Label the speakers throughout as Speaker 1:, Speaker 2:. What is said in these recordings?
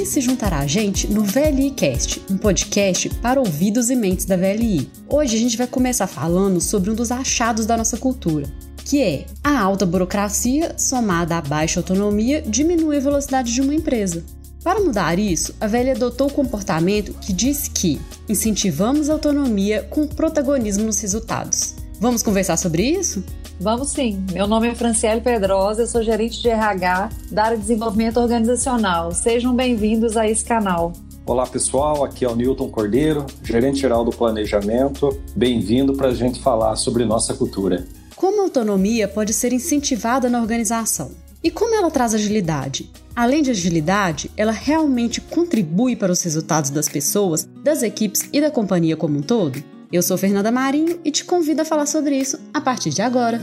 Speaker 1: vem se juntar a gente no VLI Cast, um podcast para ouvidos e mentes da VLI. Hoje a gente vai começar falando sobre um dos achados da nossa cultura, que é a alta burocracia somada à baixa autonomia diminui a velocidade de uma empresa. Para mudar isso, a velha adotou o comportamento que diz que incentivamos a autonomia com protagonismo nos resultados. Vamos conversar sobre isso?
Speaker 2: Vamos sim. Meu nome é Franciele Pedrosa, eu sou gerente de RH da área de desenvolvimento organizacional. Sejam bem-vindos a esse canal.
Speaker 3: Olá pessoal, aqui é o Newton Cordeiro, gerente geral do planejamento. Bem-vindo para a gente falar sobre nossa cultura.
Speaker 1: Como a autonomia pode ser incentivada na organização? E como ela traz agilidade? Além de agilidade, ela realmente contribui para os resultados das pessoas, das equipes e da companhia como um todo? Eu sou Fernanda Marinho e te convido a falar sobre isso a partir de agora.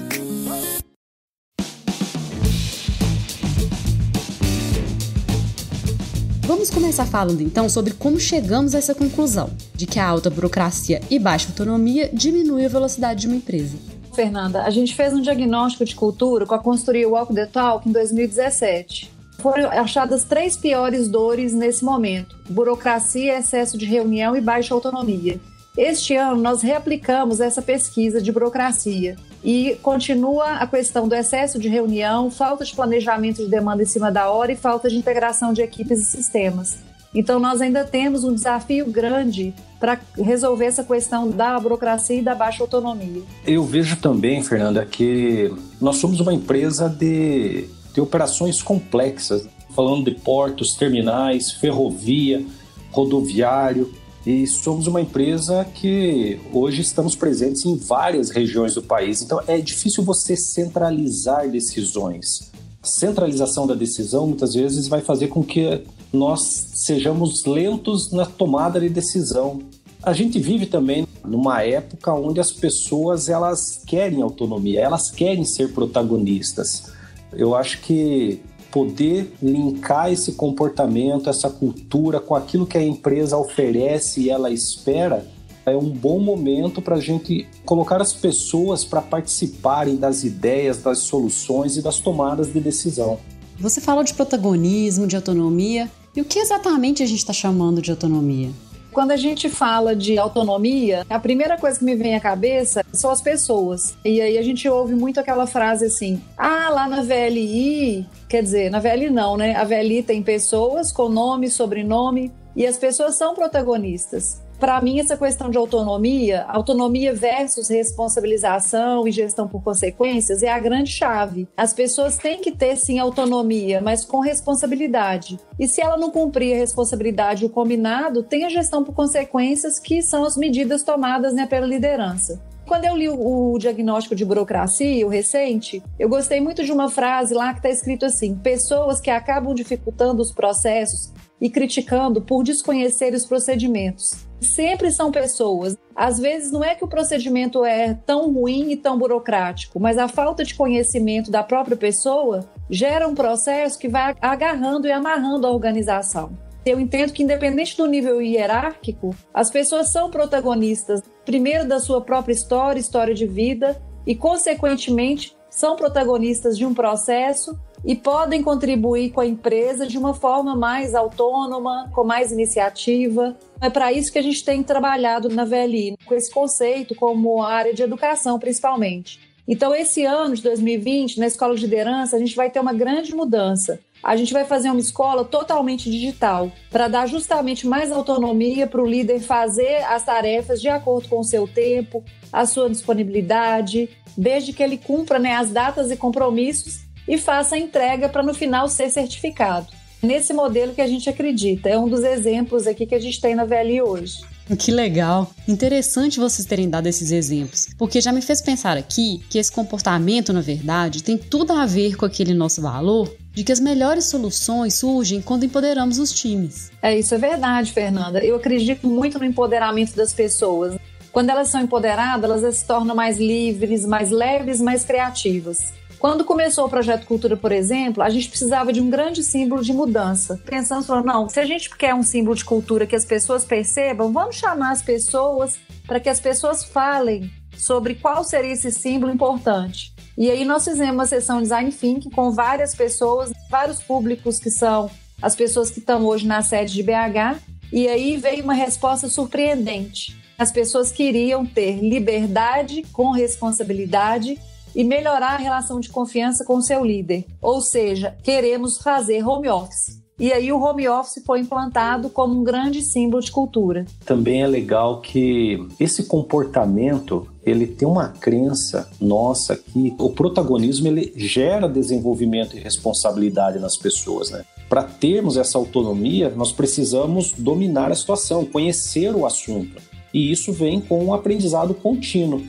Speaker 1: Vamos começar falando então sobre como chegamos a essa conclusão de que a alta burocracia e baixa autonomia diminuem a velocidade de uma empresa.
Speaker 2: Fernanda, a gente fez um diagnóstico de cultura com a consultoria Walk the Talk em 2017. Foram achadas três piores dores nesse momento: burocracia, excesso de reunião e baixa autonomia. Este ano, nós reaplicamos essa pesquisa de burocracia e continua a questão do excesso de reunião, falta de planejamento de demanda em cima da hora e falta de integração de equipes e sistemas. Então, nós ainda temos um desafio grande para resolver essa questão da burocracia e da baixa autonomia.
Speaker 3: Eu vejo também, Fernanda, que nós somos uma empresa de, de operações complexas, falando de portos, terminais, ferrovia, rodoviário. E somos uma empresa que hoje estamos presentes em várias regiões do país. Então é difícil você centralizar decisões. Centralização da decisão muitas vezes vai fazer com que nós sejamos lentos na tomada de decisão. A gente vive também numa época onde as pessoas elas querem autonomia, elas querem ser protagonistas. Eu acho que poder linkar esse comportamento, essa cultura com aquilo que a empresa oferece e ela espera, é um bom momento para a gente colocar as pessoas para participarem das ideias, das soluções e das tomadas de decisão.
Speaker 1: Você falou de protagonismo, de autonomia. E o que exatamente a gente está chamando de autonomia?
Speaker 2: Quando a gente fala de autonomia, a primeira coisa que me vem à cabeça são as pessoas. E aí a gente ouve muito aquela frase assim: ah, lá na VLI, quer dizer, na VLI não, né? A VLI tem pessoas com nome, sobrenome, e as pessoas são protagonistas. Para mim, essa questão de autonomia, autonomia versus responsabilização e gestão por consequências é a grande chave. As pessoas têm que ter sim autonomia, mas com responsabilidade. E se ela não cumprir a responsabilidade o combinado, tem a gestão por consequências, que são as medidas tomadas né, pela liderança. Quando eu li o, o, diagnóstico de burocracia, o recente, eu gostei muito de uma frase lá que está escrito assim: pessoas que acabam dificultando os processos e criticando por desconhecer os procedimentos sempre são pessoas. Às vezes não é que o procedimento é tão ruim e tão burocrático, mas a falta de conhecimento da própria pessoa gera um processo que vai agarrando e amarrando a organização. Eu entendo que, independente do nível hierárquico, as pessoas são protagonistas, primeiro da sua própria história, história de vida, e, consequentemente, são protagonistas de um processo e podem contribuir com a empresa de uma forma mais autônoma, com mais iniciativa. É para isso que a gente tem trabalhado na VLI, com esse conceito como área de educação, principalmente. Então, esse ano de 2020, na Escola de Liderança, a gente vai ter uma grande mudança. A gente vai fazer uma escola totalmente digital, para dar justamente mais autonomia para o líder fazer as tarefas de acordo com o seu tempo, a sua disponibilidade, desde que ele cumpra né, as datas e compromissos e faça a entrega para no final ser certificado. Nesse modelo que a gente acredita, é um dos exemplos aqui que a gente tem na VLI hoje.
Speaker 1: Que legal! Interessante vocês terem dado esses exemplos, porque já me fez pensar aqui que esse comportamento, na verdade, tem tudo a ver com aquele nosso valor de que as melhores soluções surgem quando empoderamos os times.
Speaker 2: É, isso é verdade, Fernanda. Eu acredito muito no empoderamento das pessoas. Quando elas são empoderadas, elas se tornam mais livres, mais leves, mais criativas. Quando começou o projeto Cultura, por exemplo, a gente precisava de um grande símbolo de mudança. Pensando, falando, não, se a gente quer um símbolo de cultura que as pessoas percebam, vamos chamar as pessoas para que as pessoas falem sobre qual seria esse símbolo importante. E aí nós fizemos uma sessão Design Thinking com várias pessoas, vários públicos que são as pessoas que estão hoje na sede de BH, e aí veio uma resposta surpreendente. As pessoas queriam ter liberdade com responsabilidade e melhorar a relação de confiança com o seu líder. Ou seja, queremos fazer home office. E aí o home office foi implantado como um grande símbolo de cultura.
Speaker 3: Também é legal que esse comportamento ele tem uma crença nossa que o protagonismo ele gera desenvolvimento e responsabilidade nas pessoas, né? Para termos essa autonomia, nós precisamos dominar a situação, conhecer o assunto. E isso vem com um aprendizado contínuo.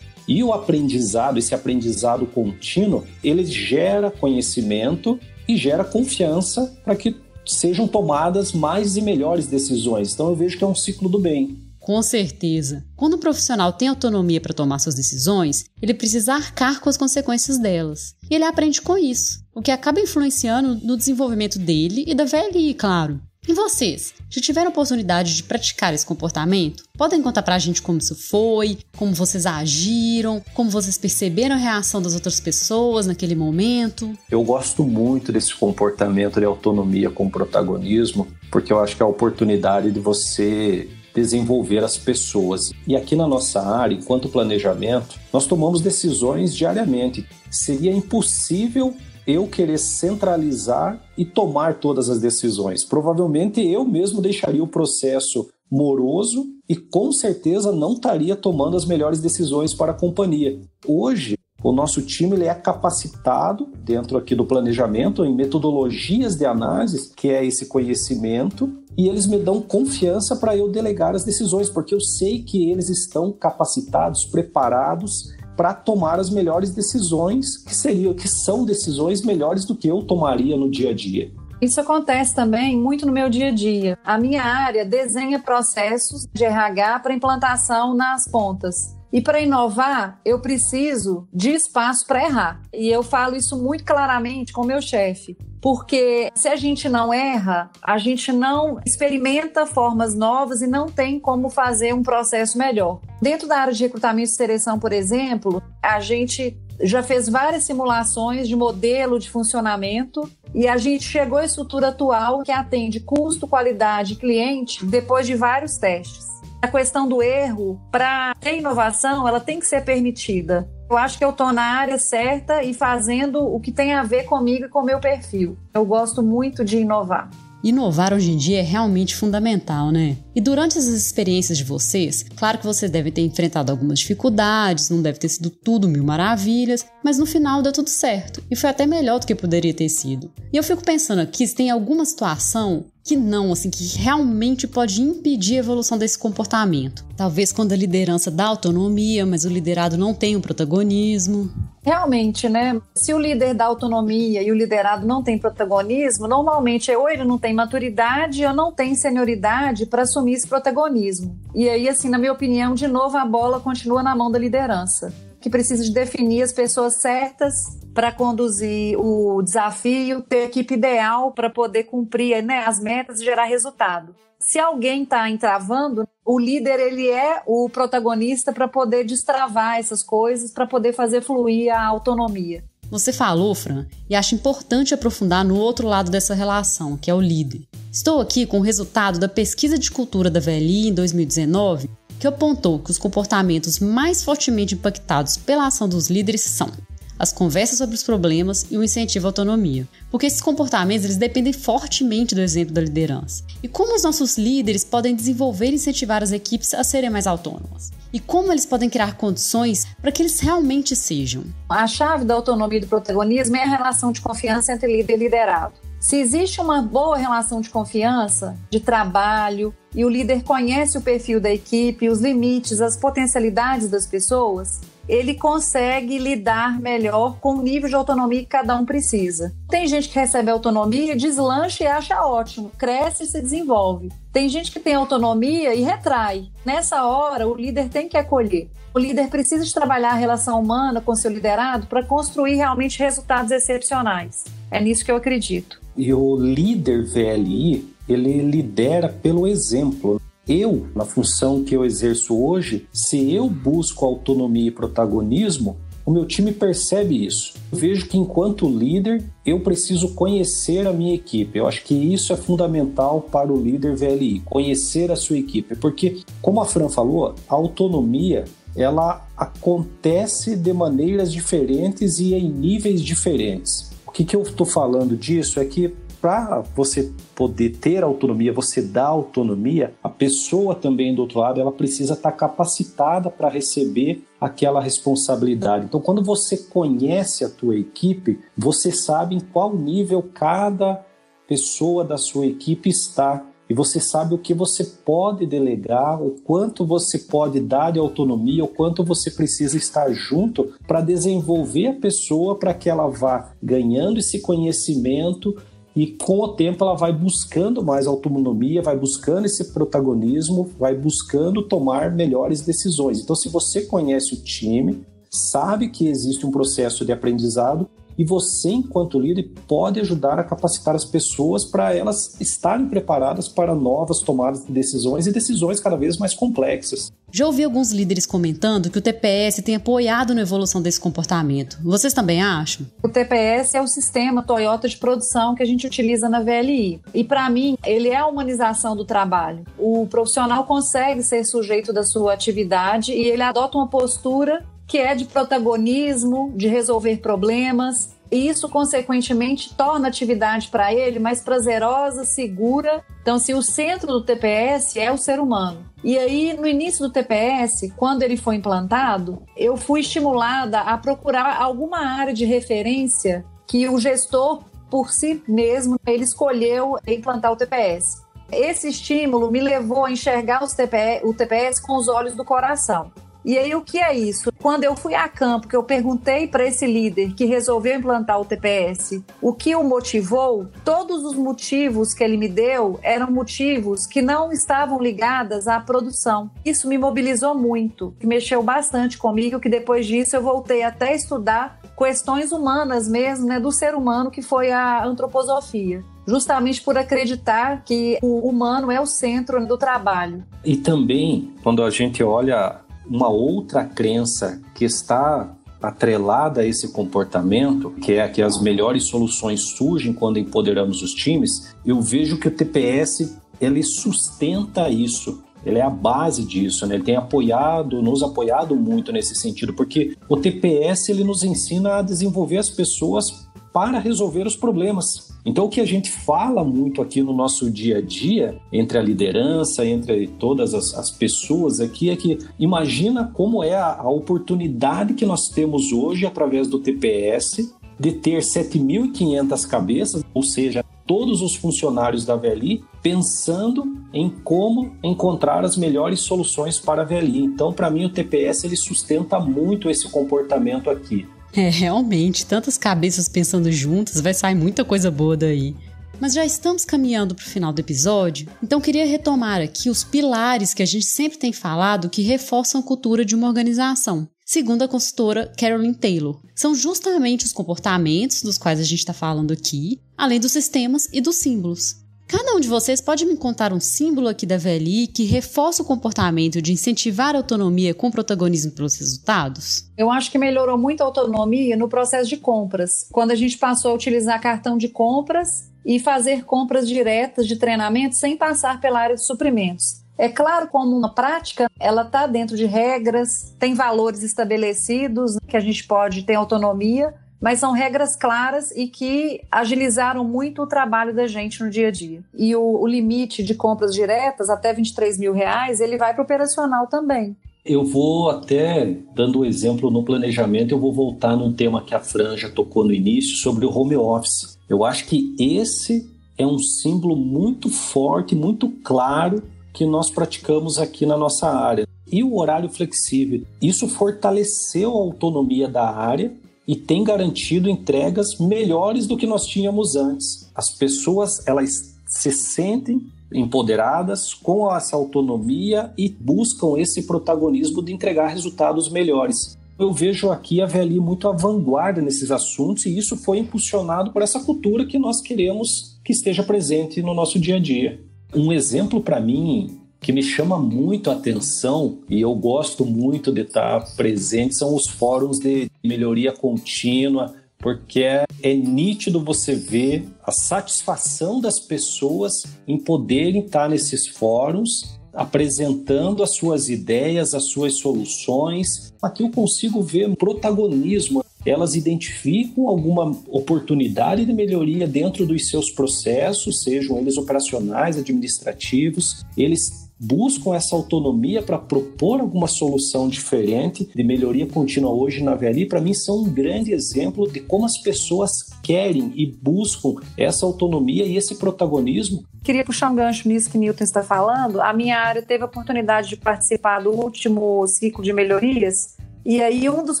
Speaker 3: E o aprendizado, esse aprendizado contínuo, ele gera conhecimento e gera confiança para que sejam tomadas mais e melhores decisões. Então eu vejo que é um ciclo do bem.
Speaker 1: Com certeza. Quando o profissional tem autonomia para tomar suas decisões, ele precisa arcar com as consequências delas. E ele aprende com isso, o que acaba influenciando no desenvolvimento dele e da VLI, claro. E vocês, já tiveram oportunidade de praticar esse comportamento? Podem contar pra gente como isso foi, como vocês agiram, como vocês perceberam a reação das outras pessoas naquele momento?
Speaker 3: Eu gosto muito desse comportamento de autonomia com protagonismo, porque eu acho que é a oportunidade de você desenvolver as pessoas. E aqui na nossa área, enquanto planejamento, nós tomamos decisões diariamente. Seria impossível eu querer centralizar e tomar todas as decisões. Provavelmente eu mesmo deixaria o processo moroso e com certeza não estaria tomando as melhores decisões para a companhia. Hoje, o nosso time ele é capacitado dentro aqui do planejamento em metodologias de análise, que é esse conhecimento, e eles me dão confiança para eu delegar as decisões, porque eu sei que eles estão capacitados, preparados para tomar as melhores decisões, que seriam, que são decisões melhores do que eu tomaria no dia a dia.
Speaker 2: Isso acontece também muito no meu dia a dia. A minha área desenha processos de RH para implantação nas pontas. E para inovar, eu preciso de espaço para errar. E eu falo isso muito claramente com meu chefe, porque se a gente não erra, a gente não experimenta formas novas e não tem como fazer um processo melhor. Dentro da área de recrutamento e seleção, por exemplo, a gente já fez várias simulações de modelo de funcionamento e a gente chegou à estrutura atual que atende custo, qualidade e cliente depois de vários testes a questão do erro, para ter inovação, ela tem que ser permitida. Eu acho que eu estou na área certa e fazendo o que tem a ver comigo e com o meu perfil. Eu gosto muito de inovar.
Speaker 1: Inovar hoje em dia é realmente fundamental, né? E durante essas experiências de vocês, claro que vocês devem ter enfrentado algumas dificuldades, não deve ter sido tudo mil maravilhas, mas no final deu tudo certo e foi até melhor do que poderia ter sido. E eu fico pensando aqui se tem alguma situação que não, assim, que realmente pode impedir a evolução desse comportamento. Talvez quando a liderança dá autonomia, mas o liderado não tem o protagonismo.
Speaker 2: Realmente, né? Se o líder dá autonomia e o liderado não tem protagonismo, normalmente é ou ele não tem maturidade ou não tem senioridade para assumir esse protagonismo. E aí, assim, na minha opinião, de novo a bola continua na mão da liderança, que precisa de definir as pessoas certas para conduzir o desafio, ter a equipe ideal para poder cumprir né, as metas e gerar resultado. Se alguém está entravando, o líder ele é o protagonista para poder destravar essas coisas, para poder fazer fluir a autonomia.
Speaker 1: Você falou, Fran, e acho importante aprofundar no outro lado dessa relação, que é o líder. Estou aqui com o resultado da pesquisa de cultura da VLI em 2019, que apontou que os comportamentos mais fortemente impactados pela ação dos líderes são as conversas sobre os problemas e o incentivo à autonomia. Porque esses comportamentos eles dependem fortemente do exemplo da liderança. E como os nossos líderes podem desenvolver e incentivar as equipes a serem mais autônomas? E como eles podem criar condições para que eles realmente sejam?
Speaker 2: A chave da autonomia e do protagonismo é a relação de confiança entre líder e liderado. Se existe uma boa relação de confiança, de trabalho, e o líder conhece o perfil da equipe, os limites, as potencialidades das pessoas, ele consegue lidar melhor com o nível de autonomia que cada um precisa. Tem gente que recebe autonomia, deslancha e acha ótimo, cresce e se desenvolve. Tem gente que tem autonomia e retrai. Nessa hora, o líder tem que acolher. O líder precisa de trabalhar a relação humana com seu liderado para construir realmente resultados excepcionais. É nisso que eu acredito.
Speaker 3: E o líder VLI, ele lidera pelo exemplo eu, na função que eu exerço hoje, se eu busco autonomia e protagonismo, o meu time percebe isso. Eu vejo que enquanto líder, eu preciso conhecer a minha equipe. Eu acho que isso é fundamental para o líder VLI, conhecer a sua equipe, porque como a Fran falou, a autonomia ela acontece de maneiras diferentes e em níveis diferentes. O que, que eu estou falando disso é que para você poder ter autonomia, você dar autonomia, a pessoa também do outro lado, ela precisa estar tá capacitada para receber aquela responsabilidade. Então, quando você conhece a tua equipe, você sabe em qual nível cada pessoa da sua equipe está e você sabe o que você pode delegar, o quanto você pode dar de autonomia, o quanto você precisa estar junto para desenvolver a pessoa para que ela vá ganhando esse conhecimento e com o tempo ela vai buscando mais autonomia, vai buscando esse protagonismo, vai buscando tomar melhores decisões. Então, se você conhece o time, sabe que existe um processo de aprendizado, e você, enquanto líder, pode ajudar a capacitar as pessoas para elas estarem preparadas para novas tomadas de decisões e decisões cada vez mais complexas.
Speaker 1: Já ouvi alguns líderes comentando que o TPS tem apoiado na evolução desse comportamento. Vocês também acham?
Speaker 2: O TPS é o sistema Toyota de produção que a gente utiliza na VLI. E para mim, ele é a humanização do trabalho. O profissional consegue ser sujeito da sua atividade e ele adota uma postura que é de protagonismo, de resolver problemas. E isso, consequentemente, torna a atividade para ele mais prazerosa, segura. Então, assim, o centro do TPS é o ser humano. E aí, no início do TPS, quando ele foi implantado, eu fui estimulada a procurar alguma área de referência que o gestor, por si mesmo, ele escolheu implantar o TPS. Esse estímulo me levou a enxergar TPS, o TPS com os olhos do coração. E aí, o que é isso? Quando eu fui a campo, que eu perguntei para esse líder que resolveu implantar o TPS o que o motivou, todos os motivos que ele me deu eram motivos que não estavam ligados à produção. Isso me mobilizou muito, que mexeu bastante comigo, que depois disso eu voltei até a estudar questões humanas mesmo, né, do ser humano, que foi a antroposofia justamente por acreditar que o humano é o centro do trabalho.
Speaker 3: E também, quando a gente olha uma outra crença que está atrelada a esse comportamento, que é que as melhores soluções surgem quando empoderamos os times, eu vejo que o TPS ele sustenta isso. Ele é a base disso, né? Ele tem apoiado, nos apoiado muito nesse sentido, porque o TPS ele nos ensina a desenvolver as pessoas para resolver os problemas. Então, o que a gente fala muito aqui no nosso dia a dia, entre a liderança, entre todas as, as pessoas aqui, é que imagina como é a, a oportunidade que nós temos hoje, através do TPS, de ter 7.500 cabeças, ou seja, todos os funcionários da VLI pensando em como encontrar as melhores soluções para a VLI. Então, para mim, o TPS ele sustenta muito esse comportamento aqui.
Speaker 1: É, realmente, tantas cabeças pensando juntas, vai sair muita coisa boa daí. Mas já estamos caminhando para o final do episódio, então queria retomar aqui os pilares que a gente sempre tem falado que reforçam a cultura de uma organização. Segundo a consultora Carolyn Taylor, são justamente os comportamentos dos quais a gente está falando aqui, além dos sistemas e dos símbolos. Cada um de vocês pode me contar um símbolo aqui da VLI que reforça o comportamento de incentivar a autonomia com protagonismo pelos resultados?
Speaker 2: Eu acho que melhorou muito a autonomia no processo de compras. Quando a gente passou a utilizar cartão de compras e fazer compras diretas de treinamento sem passar pela área de suprimentos. É claro, como uma prática, ela está dentro de regras, tem valores estabelecidos que a gente pode ter autonomia, mas são regras claras e que agilizaram muito o trabalho da gente no dia a dia. E o, o limite de compras diretas, até 23 mil reais, ele vai para o operacional também.
Speaker 3: Eu vou até, dando um exemplo no planejamento, eu vou voltar num tema que a Franja tocou no início, sobre o home office. Eu acho que esse é um símbolo muito forte, muito claro que nós praticamos aqui na nossa área. E o horário flexível. Isso fortaleceu a autonomia da área e tem garantido entregas melhores do que nós tínhamos antes. As pessoas elas se sentem empoderadas com essa autonomia e buscam esse protagonismo de entregar resultados melhores. Eu vejo aqui a VLI muito à vanguarda nesses assuntos e isso foi impulsionado por essa cultura que nós queremos que esteja presente no nosso dia a dia. Um exemplo para mim que me chama muito a atenção e eu gosto muito de estar presente são os fóruns de melhoria contínua, porque é, é, nítido você ver a satisfação das pessoas em poderem estar nesses fóruns apresentando as suas ideias, as suas soluções. Aqui eu consigo ver protagonismo. Elas identificam alguma oportunidade de melhoria dentro dos seus processos, sejam eles operacionais, administrativos. Eles buscam essa autonomia para propor alguma solução diferente de melhoria contínua hoje na VLI, para mim são um grande exemplo de como as pessoas querem e buscam essa autonomia e esse protagonismo.
Speaker 2: Queria puxar um gancho nisso que Newton está falando. A minha área teve a oportunidade de participar do último ciclo de melhorias e aí, um dos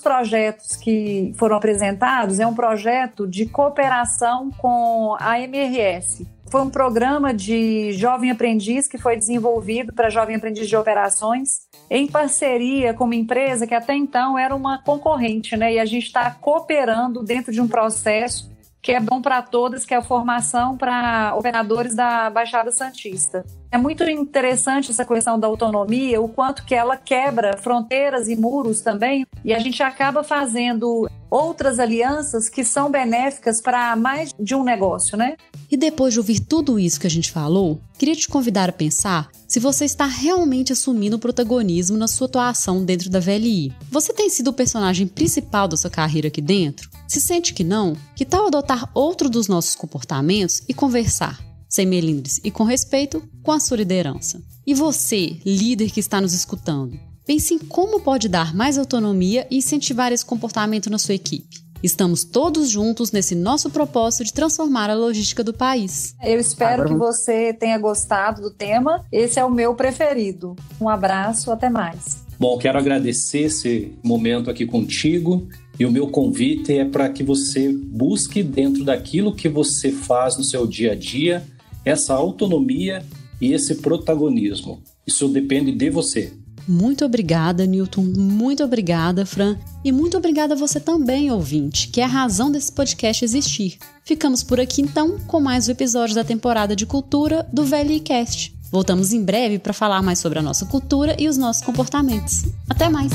Speaker 2: projetos que foram apresentados é um projeto de cooperação com a MRS, foi um programa de jovem aprendiz que foi desenvolvido para jovem aprendiz de operações em parceria com uma empresa que até então era uma concorrente, né? E a gente está cooperando dentro de um processo que é bom para todas, que é a formação para operadores da Baixada Santista. É muito interessante essa questão da autonomia, o quanto que ela quebra fronteiras e muros também, e a gente acaba fazendo outras alianças que são benéficas para mais de um negócio, né?
Speaker 1: E depois de ouvir tudo isso que a gente falou, queria te convidar a pensar se você está realmente assumindo o protagonismo na sua atuação dentro da VLI. Você tem sido o personagem principal da sua carreira aqui dentro? Se sente que não, que tal adotar outro dos nossos comportamentos e conversar? Sem melindres e com respeito com a sua liderança. E você, líder que está nos escutando, pense em como pode dar mais autonomia e incentivar esse comportamento na sua equipe. Estamos todos juntos nesse nosso propósito de transformar a logística do país.
Speaker 2: Eu espero que você tenha gostado do tema. Esse é o meu preferido. Um abraço, até mais.
Speaker 3: Bom, quero agradecer esse momento aqui contigo e o meu convite é para que você busque dentro daquilo que você faz no seu dia a dia essa autonomia e esse protagonismo. Isso depende de você.
Speaker 1: Muito obrigada, Newton. Muito obrigada, Fran. E muito obrigada a você também, ouvinte, que é a razão desse podcast existir. Ficamos por aqui então com mais um episódio da temporada de cultura do VLIcast. Voltamos em breve para falar mais sobre a nossa cultura e os nossos comportamentos. Até mais!